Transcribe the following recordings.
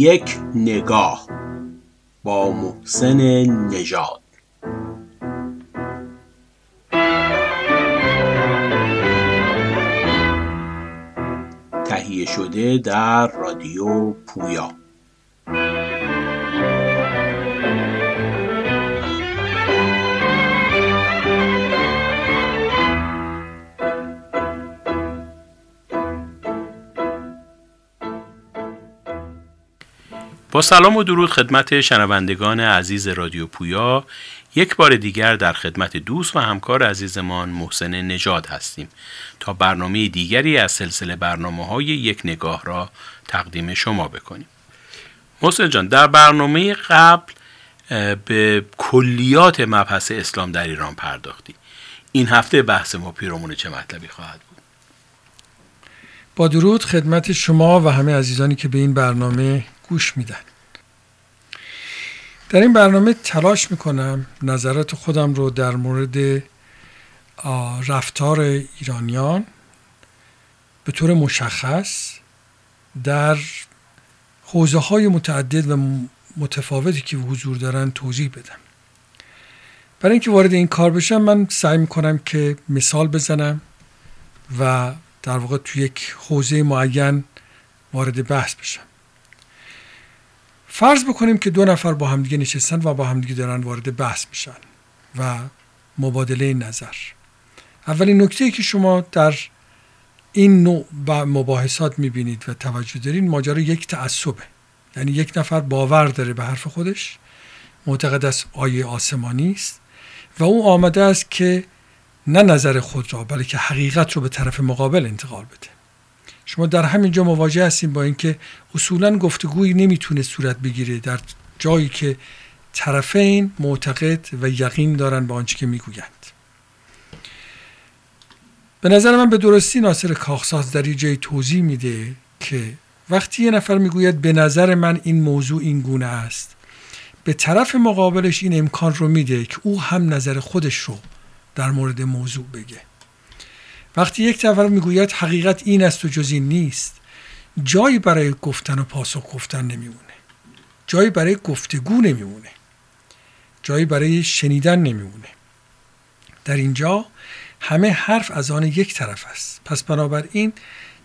یک نگاه با محسن نژاد. تهیه شده در رادیو پویا. با سلام و درود خدمت شنوندگان عزیز رادیو پویا یک بار دیگر در خدمت دوست و همکار عزیزمان محسن نژاد هستیم. تا برنامه دیگری از سلسله برنامه های یک نگاه را تقدیم شما بکنیم. محسن جان در برنامه قبل به کلیات مبحث اسلام در ایران پرداختی. این هفته بحث ما پیرامون چه مطلبی خواهد بود؟ با درود خدمت شما و همه عزیزانی که به این برنامه گوش میدن. در این برنامه تلاش می‌کنم نظرات خودم رو در مورد رفتار ایرانیان به طور مشخص در حوزه های متعدد و متفاوتی که حضور دارن توضیح بدم. برای اینکه وارد این کار بشم من سعی می‌کنم که مثال بزنم و در واقع تو یک حوزه معین وارد بحث بشم. فرض بکنیم که دو نفر با همدیگه نشستن و با همدیگه دارن وارد بحث میشن و مبادله نظر. اولین نکته که شما در این نوع مباحثات می‌بینید و توجه دارین ماجرا یک تعصبه. یعنی یک نفر باور داره به حرف خودش معتقد است آیه آسمانی است و او آمده است که نه نظر خود را بلکه حقیقت رو به طرف مقابل انتقال بده. شما در همینجا مواجه هستیم با اینکه اصولا گفتگویی نمی‌تونه صورت بگیره در جایی که طرفین معتقد و یقین دارن به آنچه که می‌گویند. به نظر من به درستی ناصر کاخساز در جای توضیح میده که وقتی یه نفر می‌گوید به نظر من این موضوع این گونه است به طرف مقابلش این امکان رو میده که او هم نظر خودش رو در مورد موضوع بگه. وقتی یک نفر می‌گوید حقیقت این است و جز این نیست. جایی برای گفتن و پاسخ گفتن نمیمونه. جایی برای گفتگو نمیمونه. جایی برای شنیدن نمیمونه. در اینجا همه حرف از آن یک طرف است. پس بنابراین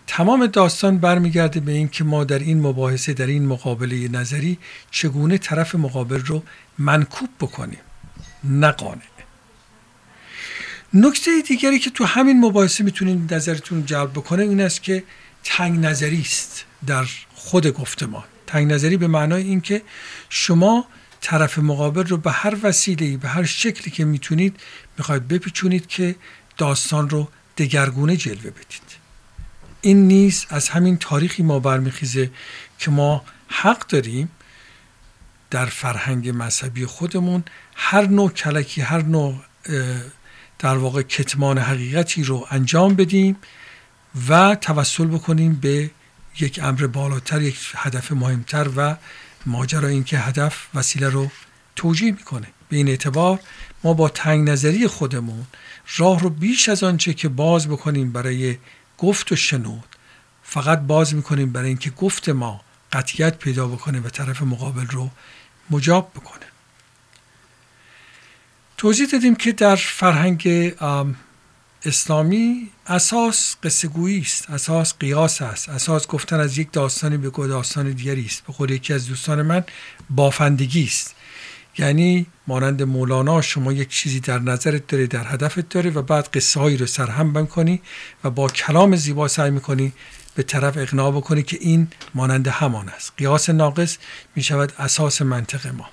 تمام داستان برمیگرده به این که ما در این مباحثه در این مقابله نظری چگونه طرف مقابل رو منکوب بکنیم. نقانه. نکته دیگری که تو همین مباحثه می‌تونید نظرتون جلب بکنه این است که تنگ نظری است در خود گفتمان. تنگ نظری به معنای اینکه شما طرف مقابل رو به هر وسیله به هر شکلی که می‌تونید می‌خواید بپیچونید که داستان رو دگرگونه جلوه بدید. این نیز از همین تاریخی ما برمیخیزه که ما حق داریم در فرهنگ مذهبی خودمون هر نوع کلکی هر نوع در واقع کتمان حقیقتی رو انجام بدیم و توسل بکنیم به یک امر بالاتر یک هدف مهمتر و ماجرا این که هدف وسیله رو توجیه می‌کنه. به این اعتبار ما با تنگ نظری خودمون راه رو بیش از آنچه که باز بکنیم برای گفت و شنود فقط باز می‌کنیم برای اینکه گفت ما قطیت پیدا بکنه و طرف مقابل رو مجاب بکنه. توضیح دادیم که در فرهنگ اسلامی اساس قصه است اساس قیاس است اساس گفتن از یک داستانی به داستان دیگری است. به قول یکی از دوستان من بافندگی است. یعنی مانند مولانا شما یک چیزی در نظرت داره در هدفت داره و بعد قصه هایی رو سرهم بکنی و با کلام زیبا سعی می‌کنی به طرف اقناع بکنی که این مانند همان است. قیاس ناقص می شود اساس منطق ما.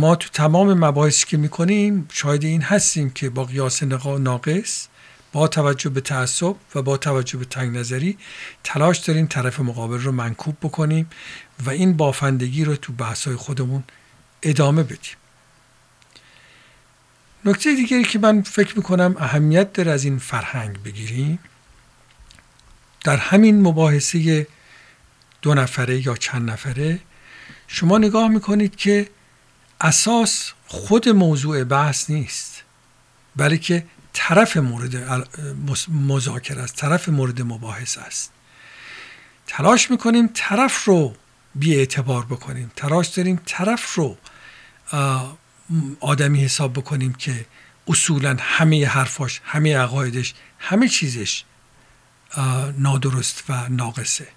ما تو تمام مباحثی که می‌کنیم شاید این هستیم که با قیاس ناقص با توجه به تعصب و با توجه به تنگ نظری تلاش داریم طرف مقابل رو منکوب بکنیم و این بافندگی رو تو بحثای خودمون ادامه بدیم. نکته دیگری که من فکر می‌کنم اهمیت داره از این فرهنگ بگیریم در همین مباحثه دو نفره یا چند نفره شما نگاه می‌کنید که اساس خود موضوع بحث نیست بلکه طرف مورد مذاکره است طرف مورد مباحث است. تلاش می‌کنیم طرف رو بی اعتبار بکنیم. تلاش داریم طرف رو آدمی حساب بکنیم که اصولا همه حرفاش همه عقایدش همه چیزش نادرست و ناقصه.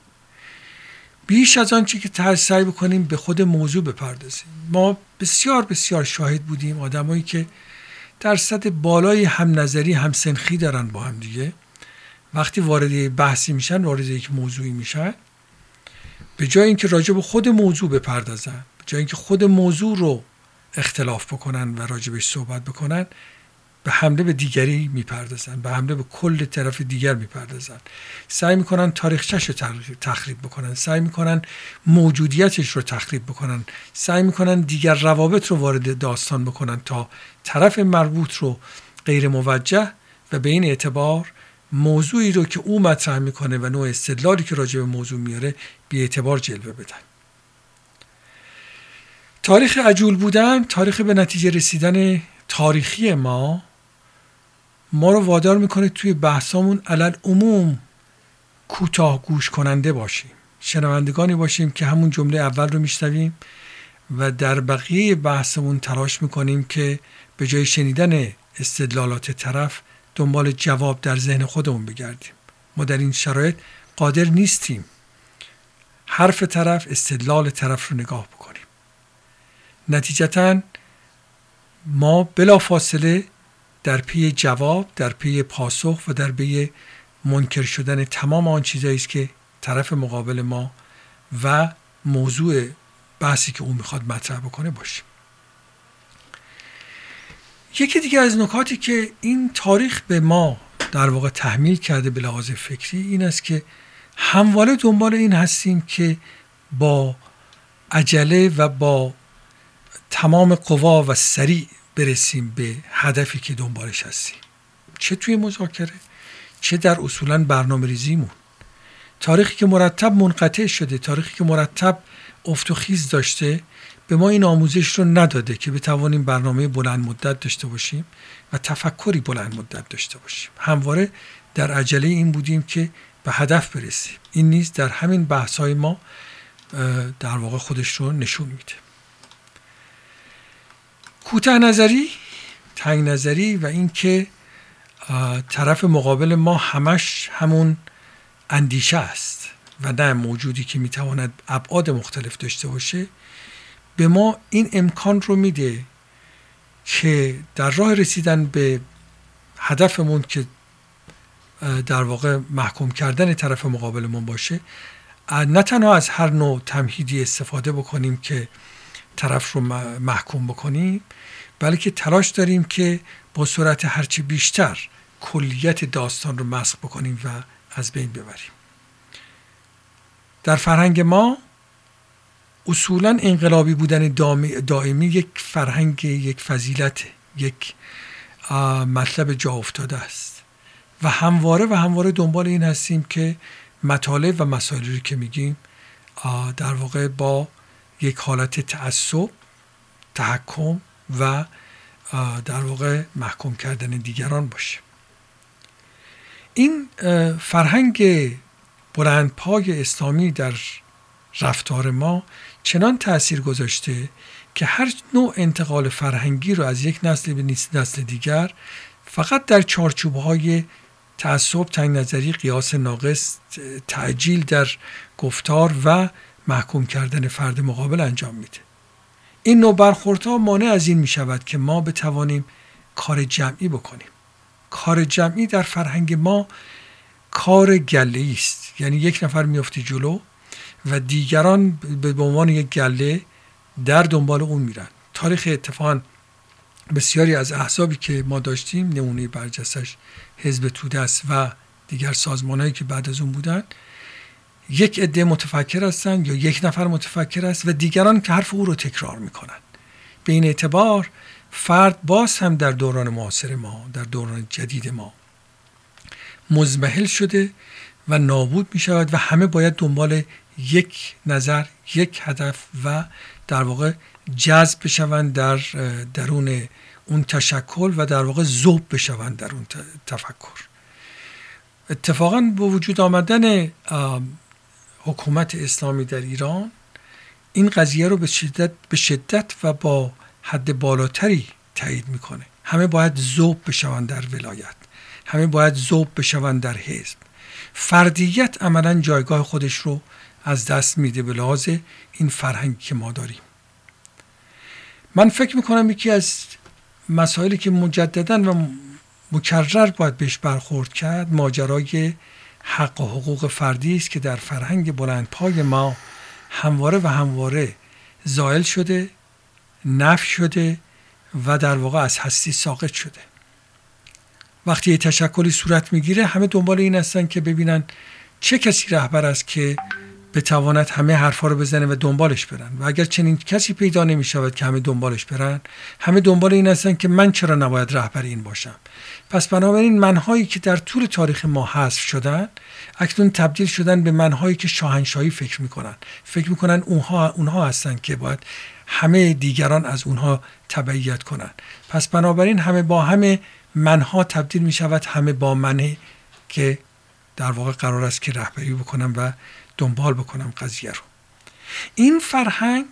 بیش از آنچه که سعی بکنیم به خود موضوع بپردازیم. ما بسیار بسیار شاهد بودیم آدمایی که درصد بالای هم نظری هم سنخی دارن با هم دیگه. وقتی وارد بحثی میشن وارد یک موضوعی میشن به جای اینکه راجع به خود موضوع بپردازن به جای اینکه خود موضوع رو اختلاف بکنن و راجبش صحبت بکنن به حمله به دیگری می‌پردازن به حمله به کل طرف دیگر می‌پردازن. سعی می‌کنن تاریخچش رو تخریب بکنن سعی می‌کنن موجودیتش رو تخریب بکنن سعی می‌کنن دیگر روابط رو وارد داستان بکنن تا طرف مربوط رو غیر موجه و به این اعتبار موضوعی رو که او مطرح می‌کنه و نوع استدلالی که راجع به موضوع میاره بی اعتبار جلوه بدن. تاریخ عجول بودن تاریخ به نتیجه رسیدن تاریخی ما ما رو وادار می‌کنه توی بحثامون علل عموم کوتاه گوش کننده باشیم. شنوندگانی باشیم که همون جمله اول رو میشنویم و در بقیه بحثمون تلاش می‌کنیم که به جای شنیدن استدلالات طرف دنبال جواب در ذهن خودمون بگردیم. ما در این شرایط قادر نیستیم حرف طرف استدلال طرف رو نگاه بکنیم. نتیجتا ما بلا فاصله در پی جواب در پی پاسخ و در پی منکر شدن تمام آن چیزایی است که طرف مقابل ما و موضوع بحثی که او می‌خواد مطرح بکنه باشیم یکی دیگه از نکاتی که این تاریخ به ما در واقع تحمیل کرده به لحاظ فکری این است که همواره دنبال این هستیم که با عجله و با تمام قوا و سریع برسیم به هدفی که دنبالش هستیم. چه توی مذاکره؟ چه در اصولا برنامه ریزیمون تاریخی که مرتب منقطع شده تاریخی که مرتب افت و خیز داشته به ما این آموزش رو نداده که بتوانیم برنامه بلند مدت داشته باشیم و تفکری بلند مدت داشته باشیم. همواره در عجله این بودیم که به هدف برسیم. این نیز در همین بحث ما در واقع خودش رو نشون میده. کوتاه نظری تنگ نظری و اینکه طرف مقابل ما همش همون اندیشه است و نه موجودی که می‌تواند ابعاد مختلف داشته باشه. به ما این امکان رو میده که در راه رسیدن به هدفمون که در واقع محکوم کردن طرف مقابلمون باشه نه تنها از هر نوع تمهیدی استفاده بکنیم که طرف رو محکوم بکنیم بلکه تلاش داریم که با سرعت هرچی بیشتر کلیت داستان رو مسخ بکنیم و از بین ببریم. در فرهنگ ما اصولا انقلابی بودن دائمی یک فرهنگ یک فضیلت یک مطلب جا افتاده است. و همواره و همواره دنبال این هستیم که مطالب و مسائلی که میگیم در واقع با یک حالت تعصب تحکم و در واقع محکوم کردن دیگران باشه. این فرهنگ بلندپای اسلامی در رفتار ما چنان تاثیر گذاشته که هر نوع انتقال فرهنگی رو از یک نسل به نسل دیگر فقط در چارچوب های تعصب تنگ نظری قیاس ناقص تعجیل در گفتار و محکوم کردن فرد مقابل انجام میده. این نوع برخوردها مانع از این می شود که ما بتوانیم کار جمعی بکنیم. کار جمعی در فرهنگ ما کار گله است. یعنی یک نفر میفته جلو و دیگران به عنوان یک گله در دنبال اون میرن. تاریخ اتفاقا بسیاری از احزابی که ما داشتیم نمونه برجستش حزب توده است و دیگر سازمانهایی که بعد از اون بودن یک عده متفکر هستند یا یک نفر متفکر است و دیگران که حرف او رو تکرار می‌کنن. به این اعتبار فرد باز هم در دوران معاصر ما در دوران جدید ما مزمحل شده و نابود می شود و همه باید دنبال یک نظر یک هدف و در واقع جذب بشوند در درون اون تشکل و در واقع ذوب بشوند در اون تفکر. اتفاقا با وجود آمدن حکومت اسلامی در ایران این قضیه رو به شدت, به شدت و با حد بالاتری تایید می‌کنه. همه باید زوب بشوند در ولایت. همه باید زوب بشوند در حزب. فردیت عملا جایگاه خودش رو از دست میده به لحاظ این فرهنگی که ما داریم. من فکر می‌کنم یکی از مسائلی که مجددا و مکرر باید بهش برخورد کرد ماجرای حق و حقوق فردی است که در فرهنگ بلند پای ما همواره و همواره زائل شده نف شده و در واقع از هستی ساقط شده. وقتی یه تشکلی صورت می‌گیره همه دنبال این هستن که ببینن چه کسی رهبر است که بتواند همه حرفا رو بزنه و دنبالش برن. و اگر چنین کسی پیدا نمی شود که همه دنبالش برن همه دنبال این هستن که من چرا نباید رهبر این باشم؟ پس بنابراین منهایی که در طول تاریخ ما حذف شدن اکنون تبدیل شدن به منهایی که شاهنشاهی فکر می‌کنن. فکر می‌کنن اونها اونها هستن که باید همه دیگران از اونها تبعیت کنن. پس بنابراین همه با همه منها تبدیل می شود همه با منه که در واقع قرار است که رهبری بکنم و دنبال بکنم قضیه رو. این فرهنگ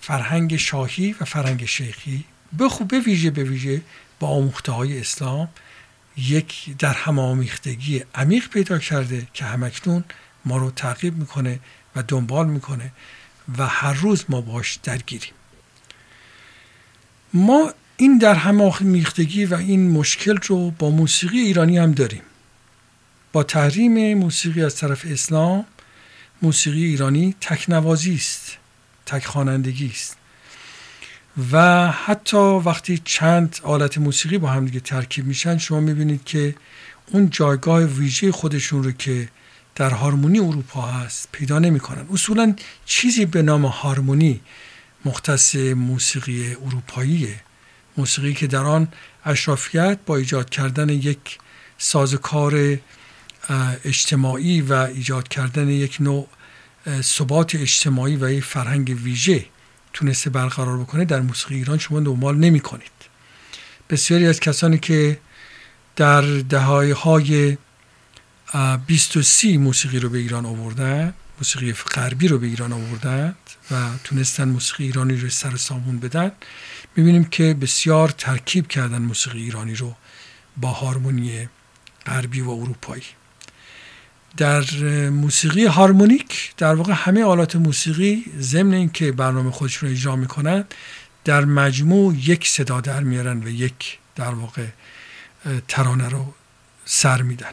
فرهنگ شاهی و فرهنگ شیخی به خوب به ویژه به ویژه با آموخته های اسلام یک در هم آمیختگی عمیق پیدا کرده که همکنون ما رو تعقیب می‌کنه و دنبال می‌کنه و هر روز ما باش درگیریم. ما این در هم آمیختگی و این مشکل رو با موسیقی ایرانی هم داریم. با تحریم موسیقی از طرف اسلام موسیقی ایرانی تکنوازی است تک خوانندگی است. و حتی وقتی چند آلت موسیقی با هم دیگه ترکیب میشن شما می‌بینید که اون جایگاه ویژه خودشون رو که در هارمونی اروپا هست پیدا نمی‌کنن. اصولا چیزی به نام هارمونی مختص موسیقی اروپاییه. موسیقی که در آن اشرافیت با ایجاد کردن یک سازکار اجتماعی و ایجاد کردن یک نوع ثبات اجتماعی و یک فرهنگ ویژه تونسته برقرار بکنه در موسیقی ایران شما دنبال نمی کنید بسیاری از کسانی که در دههای های 20 و سی موسیقی رو به ایران آوردن موسیقی غربی رو به ایران آوردند و تونستن موسیقی ایرانی رو سر سامون بدن می‌بینیم که بسیار ترکیب کردن موسیقی ایرانی رو با هارمونی غربی و اروپایی. در موسیقی هارمونیک در واقع همه آلات موسیقی ضمن اینکه برنامه خودشون رو اجرا می‌کنن در مجموع یک صدا در میارن و یک در واقع ترانه رو سر میدن.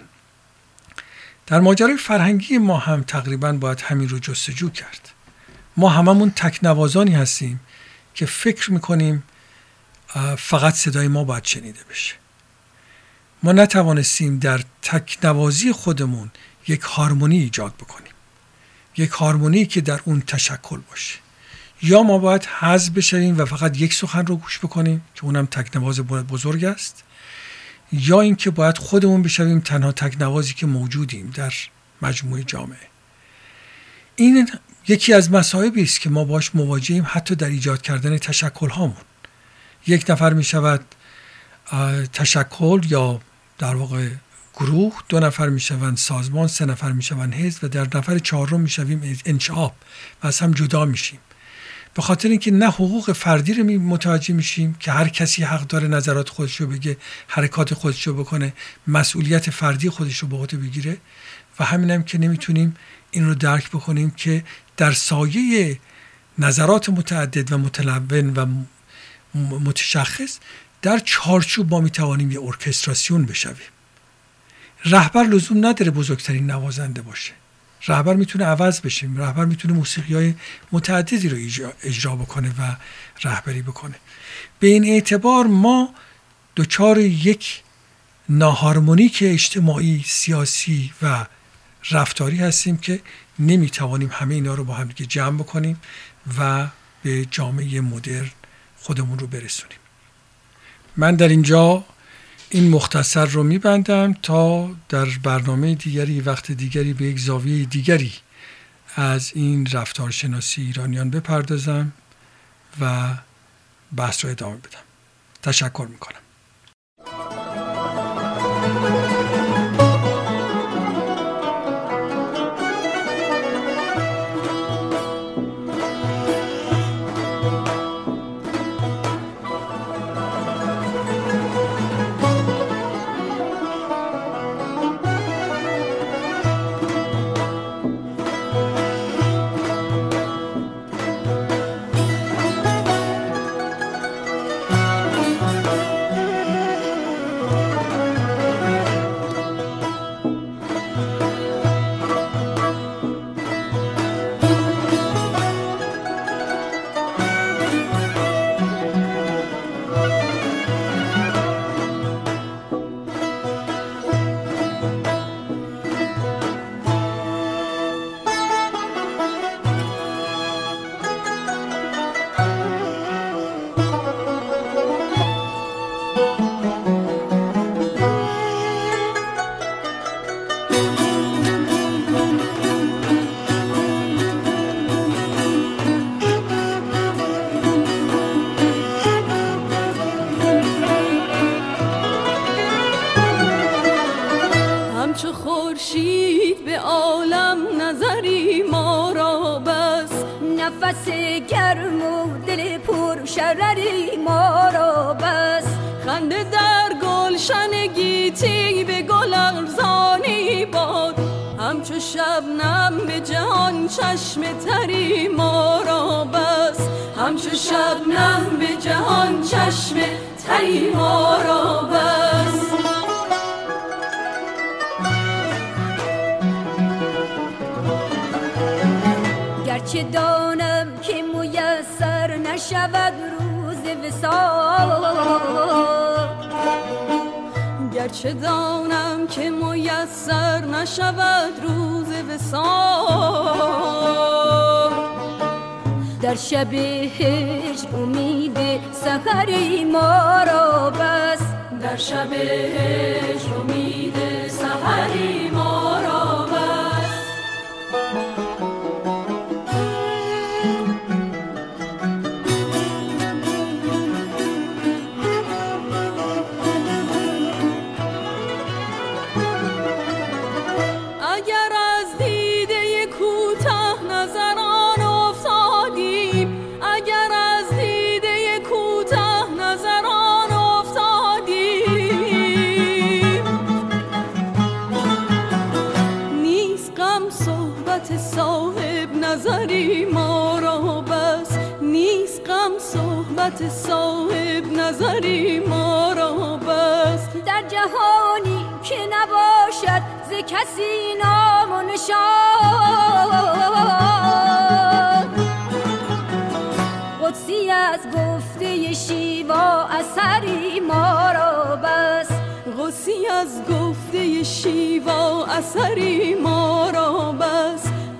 در ماجرای فرهنگی ما هم تقریبا باید همین رو جستجو کرد. ما هممون تکنوازانی هستیم که فکر می‌کنیم فقط صدای ما باید شنیده بشه. ما نتوانستیم در تکنوازی خودمون یک هارمونی ایجاد بکنیم یک هارمونی که در اون تشکل باشه. یا ما باید حذف بشویم و فقط یک سخن رو گوش بکنیم که اونم تکنواز بزرگ است. یا اینکه باید خودمون بشویم تنها تکنوازی که موجودیم در مجموعه جامعه. این یکی از مصائبی است که ما باش مواجهیم حتی در ایجاد کردن تشکل هامون یک نفر می شود تشکل یا در واقع گروه دو نفر می‌شوند سازمان سه نفر می‌شوند حزب و در نفر چهارم می‌شویم انشعاب و از هم جدا میشیم. به خاطر اینکه نه حقوق فردی رو متوجه میشیم که هر کسی حق داره نظرات خودش رو بگه حرکات خودش رو بکنه مسئولیت فردی خودش رو به بگیره و همین هم که نمی‌تونیم این رو درک بکنیم که در سایه نظرات متعدد و متلون و متشخص در چارچوب ما می‌توانیم یه ارکستراسیون بشویم. رهبر لزوم نداره بزرگترین نوازنده باشه. رهبر می‌تونه عوض بشه. رهبر می‌تونه موسیقی های متعددی رو اجرا بکنه و رهبری بکنه. به این اعتبار ما دچار یک ناهارمونیک اجتماعی سیاسی و رفتاری هستیم که نمی‌توانیم همه اینا رو با هم دیگه جمع بکنیم و به جامعه مدرن خودمون رو برسونیم. من در اینجا این مختصر رو میبندم تا در برنامه دیگری وقت دیگری به یک زاویه دیگری از این رفتارشناسی ایرانیان بپردازم و بحث رو ادامه بدم. تشکر می‌کنم. گلشن گیتی به گل ارزانی باد؟ همچو شبنم به جهان چشم تری ما را بس همچو شبنم به جهان چشم تری ما را بس گرچه دانم که میسر نشود روز وسال گرچه دانم که میسر نشود روز وسال در شب هجر امید سحری ما را بس. در شب هجر امید سحری ما را بس. صحبت صاحب نظری ما را بس در جهانی که نباشد ز کسی نام و نشان. قدسی از گفته شیوا اثری ما را بس غصی از گفته شیوا اثری ما را بس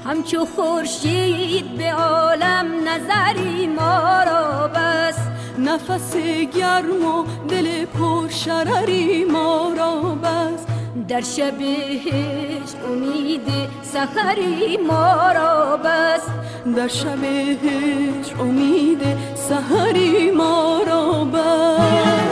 همچو خورشید به عالم نظری ما را بس. نفس گرم و دل پر شرری ما را بس. در شب هجر امید سحری ما را بس. در شب هجر امید سحری ما را بس.